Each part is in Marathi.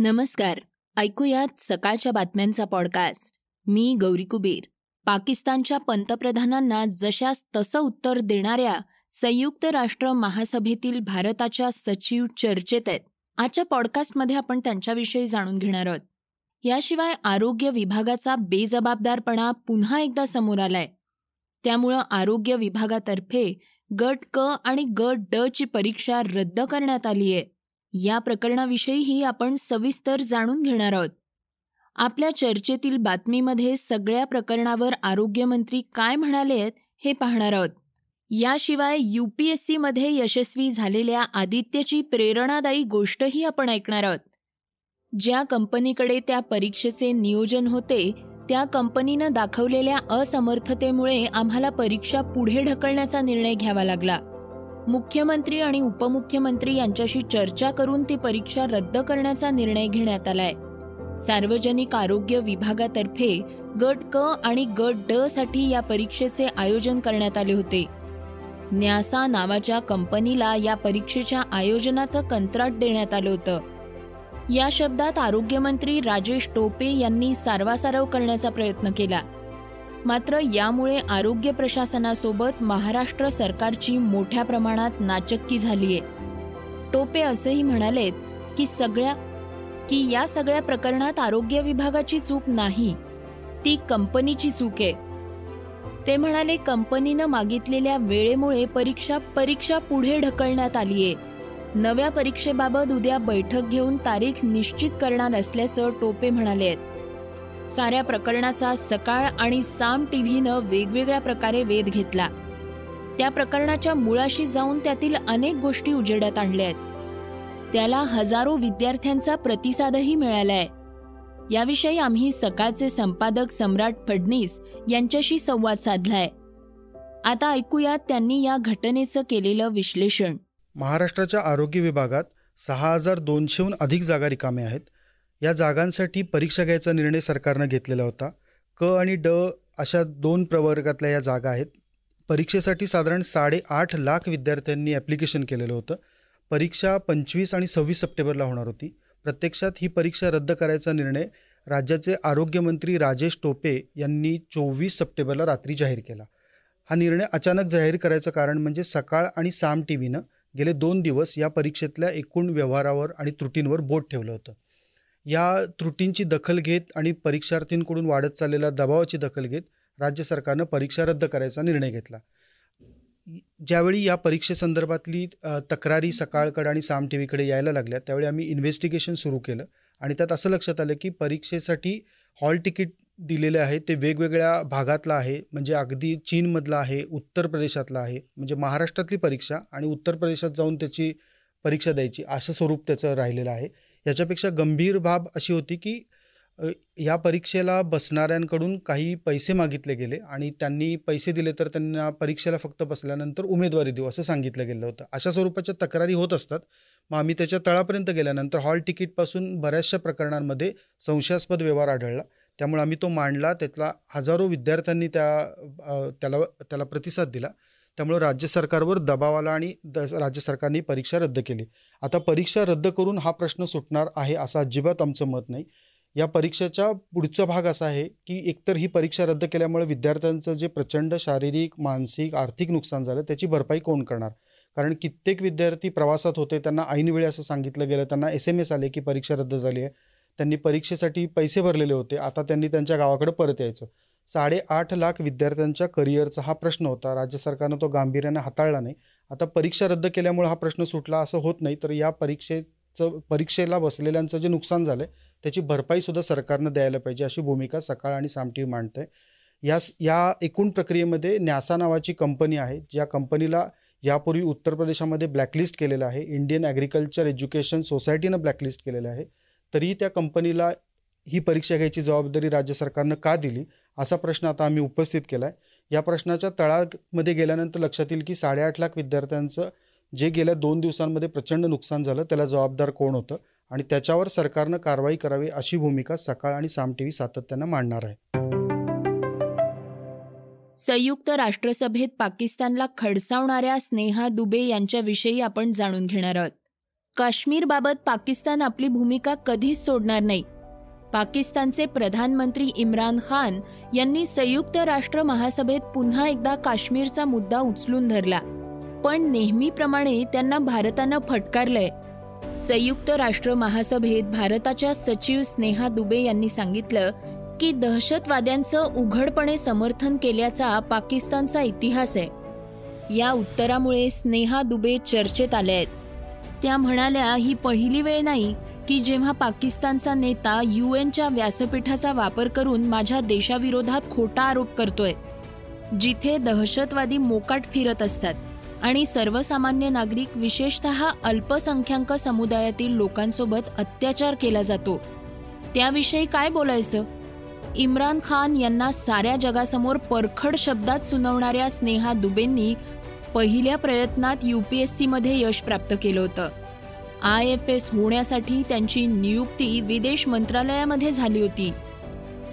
नमस्कार. ऐकूयात सकाळच्या बातम्यांचा पॉडकास्ट मी गौरी कुबेर. पाकिस्तानच्या पंतप्रधानांना जशास तसं उत्तर देणाऱ्या संयुक्त राष्ट्र महासभेतील भारताच्या सचिव चर्चेत आहेत. आजच्या पॉडकास्टमध्ये आपण त्यांच्याविषयी जाणून घेणार आहोत. याशिवाय आरोग्य विभागाचा बेजबाबदारपणा पुन्हा एकदा समोर आलाय. त्यामुळं आरोग्य विभागातर्फे गट क आणि गट ड ची परीक्षा रद्द करण्यात आली आहे या प्रकरणाविषयीही आपण सविस्तर जाणून घेणार आहोत. आपल्या चर्चेतील बातमीमध्ये सगळ्या प्रकरणावर आरोग्यमंत्री काय म्हणाले आहेत हे पाहणार आहोत. याशिवाय यू पी एस सीमध्ये यशस्वी झालेल्या आदित्यची प्रेरणादायी गोष्टही आपण ऐकणार आहोत. ज्या कंपनीकडे त्या परीक्षेचे नियोजन होते त्या कंपनीनं दाखवलेल्या असमर्थतेमुळे आम्हाला परीक्षा पुढे ढकलण्याचा निर्णय घ्यावा लागला. मुख्यमंत्री आणि उपमुख्यमंत्री यांच्याशी चर्चा करून ती परीक्षा रद्द करण्याचा निर्णय घेण्यात आलाय. सार्वजनिक आरोग्य विभागातर्फे गट क आणि गट ड साठी या परीक्षेचे आयोजन करण्यात आले होते. न्यासा नावाच्या कंपनीला या परीक्षेच्या आयोजनाचं कंत्राट देण्यात आलं होतं. या शब्दात आरोग्यमंत्री राजेश टोपे यांनी सारवासारव करण्याचा प्रयत्न केला. मात्र यामुळे आरोग्य प्रशासनासोबत महाराष्ट्र सरकारची मोठ्या प्रमाणात नाचक्की झालीय. टोपे असेही म्हणालेत की सगळ्या की या सगळ्या प्रकरणात आरोग्य विभागाची चूक नाही ती कंपनीची चूक आहे. ते म्हणाले कंपनीनं मागितलेल्या वेळेमुळे परीक्षा परीक्षा पुढे ढकलण्यात आलीये. नव्या परीक्षेबाबत उद्या बैठक घेऊन तारीख निश्चित करणार असल्याचं टोपे म्हणाले आहेत. साऱ्या प्रकरणाचा सकाळ आणि साम टीव्हीनं वेगवेगळ्या प्रकारे वेध घेतला. त्या प्रकरणाच्या मुळाशी जाऊन त्यातील अनेक गोष्टी उजेडात आणल्या आहेत. त्याला हजारो विद्यार्थ्यांचा प्रतिसादही मिळालाय. याविषयी आम्ही सकाळचे संपादक सम्राट फडणीस यांच्याशी संवाद साधलाय. आता ऐकूया त्यांनी या घटनेचं केलेलं विश्लेषण. महाराष्ट्राच्या आरोग्य विभागात सहा हजार दोनशेहून अधिक जागा रिकामे आहेत. या जागांसाठी परीक्षा घ्यायचा निर्णय सरकारनं घेतलेला होता. क आणि ड अशा दोन प्रवर्गातल्या या जागा आहेत. परीक्षेसाठी साधारण साडेआठ लाख विद्यार्थ्यांनी ॲप्लिकेशन केलेलं होतं. परीक्षा पंचवीस आणि सव्वीस सप्टेंबरला होणार होती. प्रत्यक्षात ही परीक्षा रद्द करायचा निर्णय राज्याचे आरोग्यमंत्री राजेश टोपे यांनी चोवीस सप्टेंबरला रात्री जाहीर केला. हा निर्णय अचानक जाहीर करायचं कारण म्हणजे सकाळ आणि साम टी व्हीनं गेले दोन दिवस या परीक्षेतल्या एकूण व्यवहारावर आणि त्रुटींवर बोट ठेवलं होतं. या त्रुटींची दखल घेत आणि परीक्षार्थींकडून वाढत चाललेल्या दबावाची दखल घेत राज्य सरकारनं परीक्षा रद्द करायचा निर्णय घेतला. ज्यावेळी या परीक्षेसंदर्भातली तक्रारी सकाळकडे आणि साम टी व्हीकडे यायला लागल्या त्यावेळी आम्ही इन्व्हेस्टिगेशन सुरू केलं आणि त्यात असं लक्षात आलं की परीक्षेसाठी हॉल तिकीट दिलेले आहे ते वेगवेगळ्या भागातलं आहे म्हणजे अगदी चीनमधलं आहे उत्तर प्रदेशातलं आहे म्हणजे महाराष्ट्रातली परीक्षा आणि उत्तर प्रदेशात जाऊन त्याची परीक्षा द्यायची असं स्वरूप त्याचं राहिलेलं आहे. याच्यापेक्षा गंभीर बाब अशी होती की या परीक्षेला बसणाऱ्यांकडून काही पैसे मागितले गेले आणि त्यांनी पैसे दिले तर त्यांना परीक्षेला फक्त बसल्यानंतर उमेदवारी देऊ असं सांगितलं गेलं होतं. अशा स्वरूपाच्या तक्रारी होत असतात. मग आम्ही त्याच्या तळापर्यंत गेल्यानंतर हॉल तिकीटपासून बऱ्याचशा प्रकरणांमध्ये संशयास्पद व्यवहार आढळला. त्यामुळे आम्ही तो मांडला. त्यातला हजारो विद्यार्थ्यांनी त्या त्याला त्याला प्रतिसाद दिला. त्यामुळं राज्य सरकारवर दबाव आला आणि द राज्य सरकारने परीक्षा रद्द केली. आता परीक्षा रद्द करून हा प्रश्न सुटणार आहे असं अजिबात आमचं मत नाही. या परीक्षेचा पुढचा भाग असा आहे की एकतर ही परीक्षा रद्द केल्यामुळे विद्यार्थ्यांचं जे प्रचंड शारीरिक मानसिक आर्थिक नुकसान झालं त्याची भरपाई कोण करणार? कारण कित्येक विद्यार्थी प्रवासात होते त्यांना ऐनवेळी असं सांगितलं गेलं त्यांना एस एम एस आले की परीक्षा रद्द झाली आहे. त्यांनी परीक्षेसाठी पैसे भरलेले होते आता त्यांनी त्यांच्या गावाकडे परत यायचं. साडेआठ लाख विद्यार्थ्यांच्या करिअरचा हा प्रश्न होता. राज्य सरकारनं तो गांभीर्याने हाताळला नाही. आता परीक्षा रद्द केल्यामुळे हा प्रश्न सुटला असं होत नाही तर या परीक्षेचं परीक्षेला बसलेल्यांचं जे नुकसान झालं आहे त्याची भरपाईसुद्धा सरकारनं द्यायला पाहिजे अशी भूमिका सकाळ आणि सामटी मांडते या या एकूण प्रक्रियेमध्ये न्यासा नावाची कंपनी आहे ज्या कंपनीला यापूर्वी उत्तर प्रदेशामध्ये ब्लॅकलिस्ट केलेलं आहे. इंडियन ॲग्रिकल्चर एज्युकेशन सोसायटीनं ब्लॅकलिस्ट केलेलं आहे. तरीही त्या कंपनीला ही परीक्षा घ्यायची जबाबदारी राज्य सरकारनं का दिली? असा प्रश्न आता आम्ही उपस्थित केला आहे या प्रश्नाच्या तळामध्ये गेल्यानंतर लक्षात येईल की साडेआठ लाख विद्यार्थ्यांचं जे गेल्या दोन दिवसांमध्ये प्रचंड नुकसान झालं त्याला जबाबदार कोण होतं? आणि त्याच्यावर सरकारनं कारवाई करावी अशी भूमिका सकाळ आणि साम टी व्ही सातत्यानं मांडणार आहे. संयुक्त राष्ट्रसभेत पाकिस्तानला खडसावणाऱ्या स्नेहा दुबे यांच्याविषयी आपण जाणून घेणार आहोत. काश्मीरबाबत पाकिस्तान आपली भूमिका कधीच सोडणार नाही. पाकिस्तानचे प्रधानमंत्री इम्रान खान यांनी संयुक्त राष्ट्र महासभेत पुन्हा एकदा काश्मीरचा मुद्दा उचलून धरला. पण नेहमीप्रमाणे त्यांना भारतानं फटकारलंय. संयुक्त राष्ट्र महासभेत भारताच्या सचिव स्नेहा दुबे यांनी सांगितलं की दहशतवाद्यांचं उघडपणे समर्थन केल्याचा पाकिस्तानचा इतिहास आहे. या उत्तरामुळे स्नेहा दुबे चर्चेत आल्या आहेत त्या म्हणाल्या ही पहिली वेळ नाही की जेव्हा पाकिस्तानचा नेता यू एनच्या व्यासपीठाचा वापर करून माझ्या देशाविरोधात खोटा आरोप करतोय जिथे दहशतवादी मोकाट फिरत असतात आणि सर्वसामान्य नागरिक विशेषतः अल्पसंख्याक समुदायातील लोकांसोबत अत्याचार केला जातो. त्याविषयी काय बोलायचं? इम्रान खान यांना साऱ्या जगासमोर परखड शब्दात सुनावणाऱ्या स्नेहा दुबेंनी पहिल्या प्रयत्नात यू पी एस सीमध्ये यश प्राप्त केलं होतं. आय एफ एस होण्यासाठी त्यांची नियुक्ती विदेश मंत्रालयामध्ये झाली होती.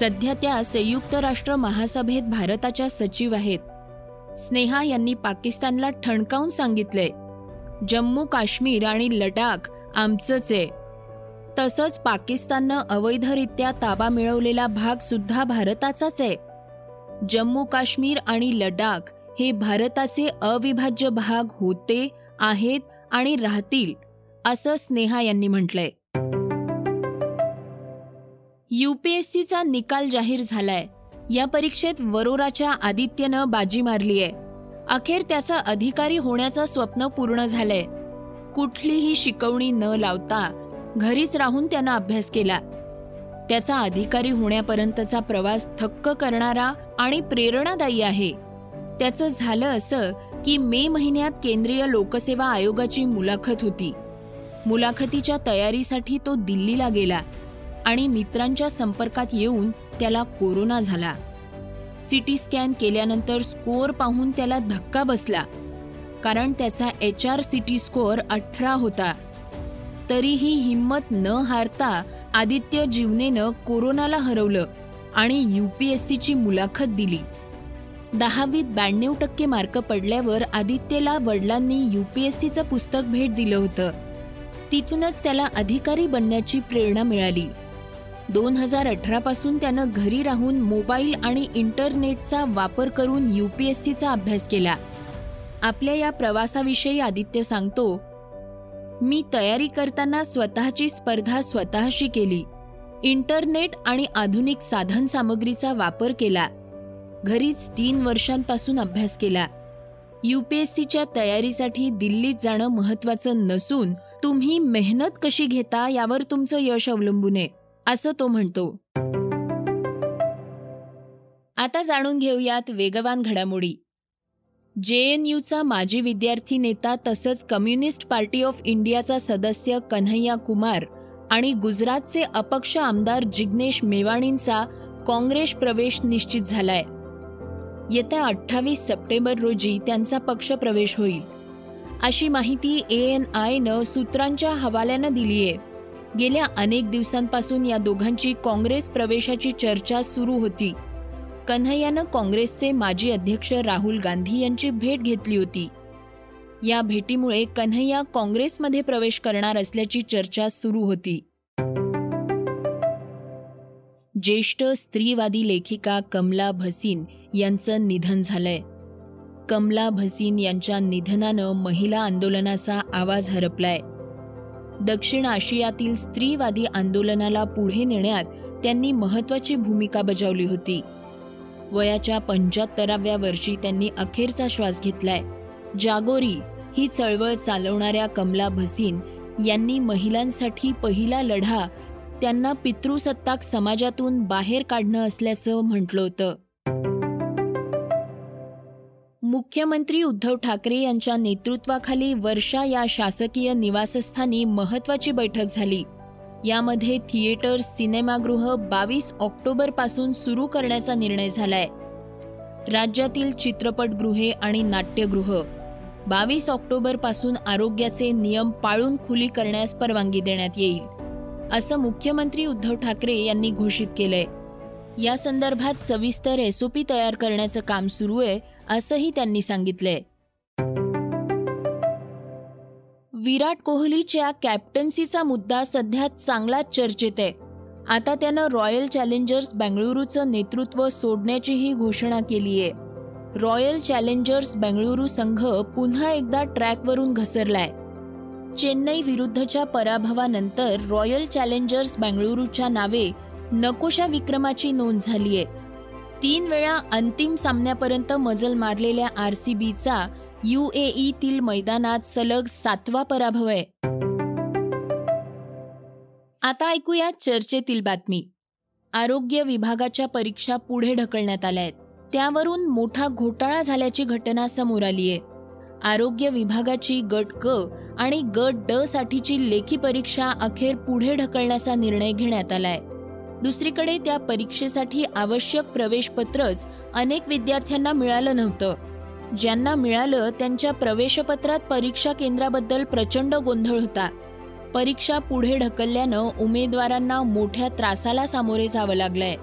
सध्या त्या संयुक्त राष्ट्र महासभेत भारताच्या सचिव आहेत. स्नेहा यांनी पाकिस्तानला ठणकावून सांगितले जम्मू काश्मीर आणि लडाख आमचंच आहे. तसंच पाकिस्ताननं अवैधरित्या ताबा मिळवलेला भाग सुद्धा भारताचाच आहे. जम्मू काश्मीर आणि लडाख हे भारताचे अविभाज्य भाग होते आहेत आणि राहतील असं स्नेहा यांनी म्हटलंय. युपीएससीचा निकाल जाहीर झालाय. या परीक्षेत वरोराच्या आदित्यनं बाजी मारली आहे अखेर त्याचं अधिकारी होण्याचं स्वप्न पूर्ण झालंय. कुठलीही शिकवणी न लावता घरीच राहून त्यानं अभ्यास केला. त्याचा अधिकारी होण्यापर्यंतचा प्रवास थक्क करणारा आणि प्रेरणादायी आहे. त्याचं झालं असं की मे महिन्यात केंद्रीय लोकसेवा आयोगाची मुलाखत होती. मुलाखतीच्या तयारीसाठी तो दिल्लीला गेला आणि मित्रांच्या संपर्कात येऊन त्याला कोरोना झाला. सिटी स्कॅन केल्यानंतर स्कोअर पाहून त्याला धक्का बसला कारण त्याचा एच आर सिटी स्कोअर अठरा होता. तरीही हिंमत न हारता आदित्य जीवनेनं कोरोनाला हरवलं आणि यू पी एस सीची मुलाखत दिली. दहावीत ब्याण्णव टक्के मार्क पडल्यावर आदित्यला वडिलांनी यू पी एस सीचं पुस्तक भेट दिलं होतं. तिथूनच त्याला अधिकारी बनण्याची प्रेरणा मिळाली. दोन हजार अठरा पासून त्यानं घरी राहून मोबाईल आणि इंटरनेटचा वापर करून यू पी एस सीचा अभ्यास केला. आपल्या या प्रवासाविषयी आदित्य सांगतो मी तयारी करताना स्वतःची स्पर्धा स्वतःशी केली. इंटरनेट आणि आधुनिक साधन सामग्रीचा वापर केला. घरीच तीन वर्षांपासून अभ्यास केला. यू पी एस सीच्या तयारीसाठी दिल्लीत जाणं महत्वाचं नसून तुम्ही मेहनत कशी घेता यावर तुमचं यश अवलंबून आहे असं तो म्हणतो. आता जाणून घेऊयात वेगवान घडामोडी. जेएनयूचा माजी विद्यार्थी नेता तसंच कम्युनिस्ट पार्टी ऑफ इंडियाचा सदस्य कन्हैया कुमार आणि गुजरातचे अपक्ष आमदार जिग्नेश मेवाणींचा काँग्रेस प्रवेश निश्चित झालाय. येत्या अठ्ठावीस सप्टेंबर रोजी त्यांचा पक्ष प्रवेश होईल. अशी माहिती ए एन आयनं सूत्रांच्या हवाल्यानं दिलीय. गेल्या अनेक दिवसांपासून या दोघांची काँग्रेस प्रवेशाची चर्चा सुरू होती. कन्हैयानं काँग्रेसचे माजी अध्यक्ष राहुल गांधी यांची भेट घेतली होती. या भेटीमुळे कन्हैया काँग्रेसमध्ये प्रवेश करणार असल्याची चर्चा सुरू होती. ज्येष्ठ स्त्रीवादी लेखिका कमला भसीन यांचं निधन झालंय. कमला भसीन यांच्या निधनानं महिला आंदोलनाचा आवाज हरपलाय. दक्षिण आशियातील स्त्रीवादी आंदोलनाला पुढे नेण्यात त्यांनी महत्वाची भूमिका बजावली होती. वयाच्या पंच्याहत्तराव्या वर्षी त्यांनी अखेरचा श्वास घेतलाय. जागोरी ही चळवळ चालवणाऱ्या कमला भसीन यांनी महिलांसाठी पहिला लढा त्यांना पितृसत्ताक समाजातून बाहेर काढणं असल्याचं म्हटलं होतं. मुख्यमंत्री उद्धव ठाकरे यांच्या नेतृत्वाखाली वर्षा या शासकीय निवासस्थानी महत्वाची बैठक झाली. यामध्ये थिएटर सिनेमागृह बावीस ऑक्टोबरपासून सुरू करण्याचा निर्णय झालाय. राज्यातील चित्रपटगृहे आणि नाट्यगृह बावीस ऑक्टोबरपासून आरोग्याचे नियम पाळून खुली करण्यास परवानगी देण्यात येईल असं मुख्यमंत्री उद्धव ठाकरे यांनी घोषित केलंय. या संदर्भात सविस्तर एसओपी तयार करण्याचं काम सुरू आहे असंही त्यांनी सांगितलंय. विराट कोहलीच्या कॅप्टन्सीचा मुद्दा सध्या चांगलाच चर्चेत आहे. आता त्यानं रॉयल चॅलेंजर्स बेंगळुरूचं नेतृत्व सोडण्याचीही घोषणा केली आहे रॉयल चॅलेंजर्स बेंगळुरू संघ पुन्हा एकदा ट्रॅकवरून घसरलाय. चेन्नई विरुद्धच्या पराभवानंतर रॉयल चॅलेंजर्स बेंगळुरूच्या नावे नकोशा विक्रमाची नोंद झालीय. तीन वेळा अंतिम सामन्यापर्यंत मजल मारलेल्या आर सी बीचा यू ए तील मैदानात सलग सातवा पराभव आहे. आता ऐकूया चर्चेतील बातमी. आरोग्य विभागाच्या परीक्षा पुढे ढकलण्यात आल्या आहेत. त्यावरून मोठा घोटाळा झाल्याची घटना समोर आली आहे. आरोग्य विभागाची गट क आणि गट ड साठीची लेखी परीक्षा अखेर पुढे ढकलण्याचा निर्णय घेण्यात आलाय. दुसरीकडे त्या परीक्षेसाठी आवश्यक प्रवेशपत्रच अनेक विद्यार्थ्यांना मिळालं नव्हतं. ज्यांना मिळालं त्यांच्या प्रवेशपत्रात परीक्षा केंद्राबद्दल प्रचंड गोंधळ होता. परीक्षा पुढे ढकलल्यानं उमेदवारांना मोठ्या त्रासाला सामोरे जावं लागलंय.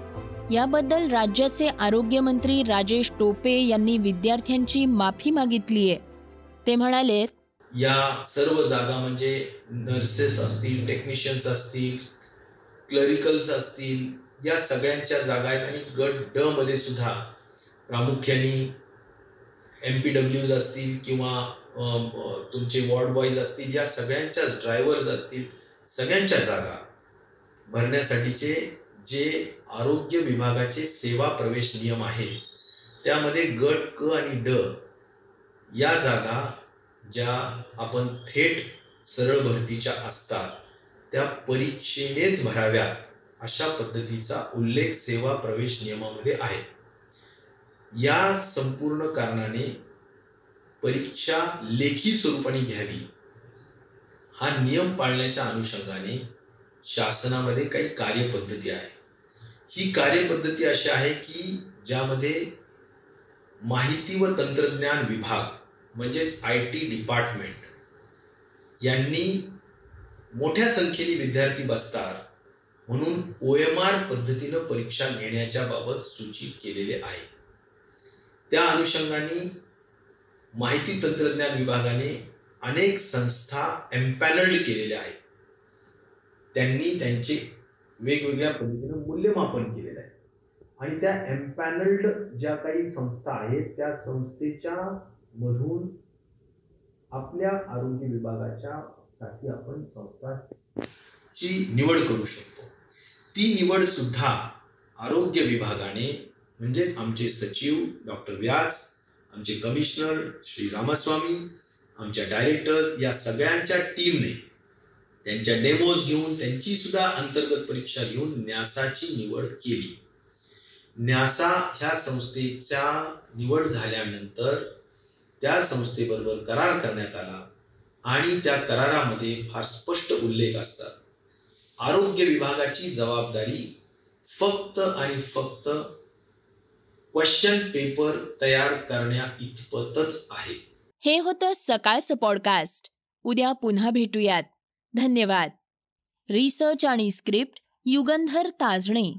याबद्दल राज्याचे आरोग्यमंत्री राजेश टोपे यांनी विद्यार्थ्यांची माफी मागितलीय. ते म्हणाले या सर्व जागा म्हणजे नर्सेस असतील टेक्निशियन्स असतील क्लरिकल्स असतील या सगळ्यांच्या जागा आहेत आणि गट ड मध्ये सुद्धा प्रामुख्याने एम पी डब्ल्यूज असतील किंवा तुमचे वॉर्ड बॉईज असतील या सगळ्यांच्या ड्रायव्हर्स असतील सगळ्यांच्या जागा भरण्यासाठीचे जे आरोग्य विभागाचे सेवा प्रवेश नियम आहे त्यामध्ये गट क आणि ड या जागा ज्या आपण थेट सरळ भरतीच्या असतात. त्या परीक्षेनेच भराव्यात. अशा पद्धतीचा उल्लेख सेवा प्रवेश नियमामध्ये आहे. या संपूर्ण कारणाने परीक्षा लेखी स्वरूपाने घ्यावी. हा नियम पाळण्याच्या अनुषंगाने शासनामध्ये काही कार्यपद्धती आहे. ही कार्यपद्धती अशी आहे की ज्यामध्ये माहिती व तंत्रज्ञान विभाग म्हणजेच आय टी डिपार्टमेंट यांनी मोठ्या संख्येने विद्यार्थी बसतात. म्हणून ओ एम आर पद्धतीनं परीक्षा घेण्याच्या बाबत सूचित केलेले आहे. त्या अनुषंगाने माहिती तंत्रज्ञान विभागाने अनेक संस्था एम्पॅनल्ड केलेल्या आहेत. त्यांनी त्यांचे वेगवेगळ्या पद्धतीनं मूल्यमापन केलेलं आहे. आणि त्या एम्पॅनल्ड ज्या काही संस्था आहेत त्या संस्थेच्या मधून आपल्या आरोग्य विभागाच्या साठी आपण संस्थाची निवड करू शकतो. ती निवड सुद्धा आरोग्य विभागाने म्हणजेच आमचे सचिव डॉक्टर व्यास आमचे कमिशनर श्री रामस्वामी आमच्या डायरेक्टर्स या सगळ्यांच्या टीमने त्यांच्या डेमोज घेऊन त्यांची सुद्धा अंतर्गत परीक्षा घेऊन न्यासाची निवड केली. न्यासा ह्या संस्थेच्या निवड झाल्यानंतर त्या संस्थेबरोबर करार करण्यात आला. आणि त्या करारामध्ये फार स्पष्ट उल्लेख असतात. आरोग्य विभागाची जबाबदारी फक्त आणि फक्त क्वेश्चन पेपर तयार करण्या इतपतच आहे. हे होतं सकाळचं पॉडकास्ट उद्या पुन्हा भेटूयात. धन्यवाद. रिसर्च आणि स्क्रिप्ट युगंधर ताजणे.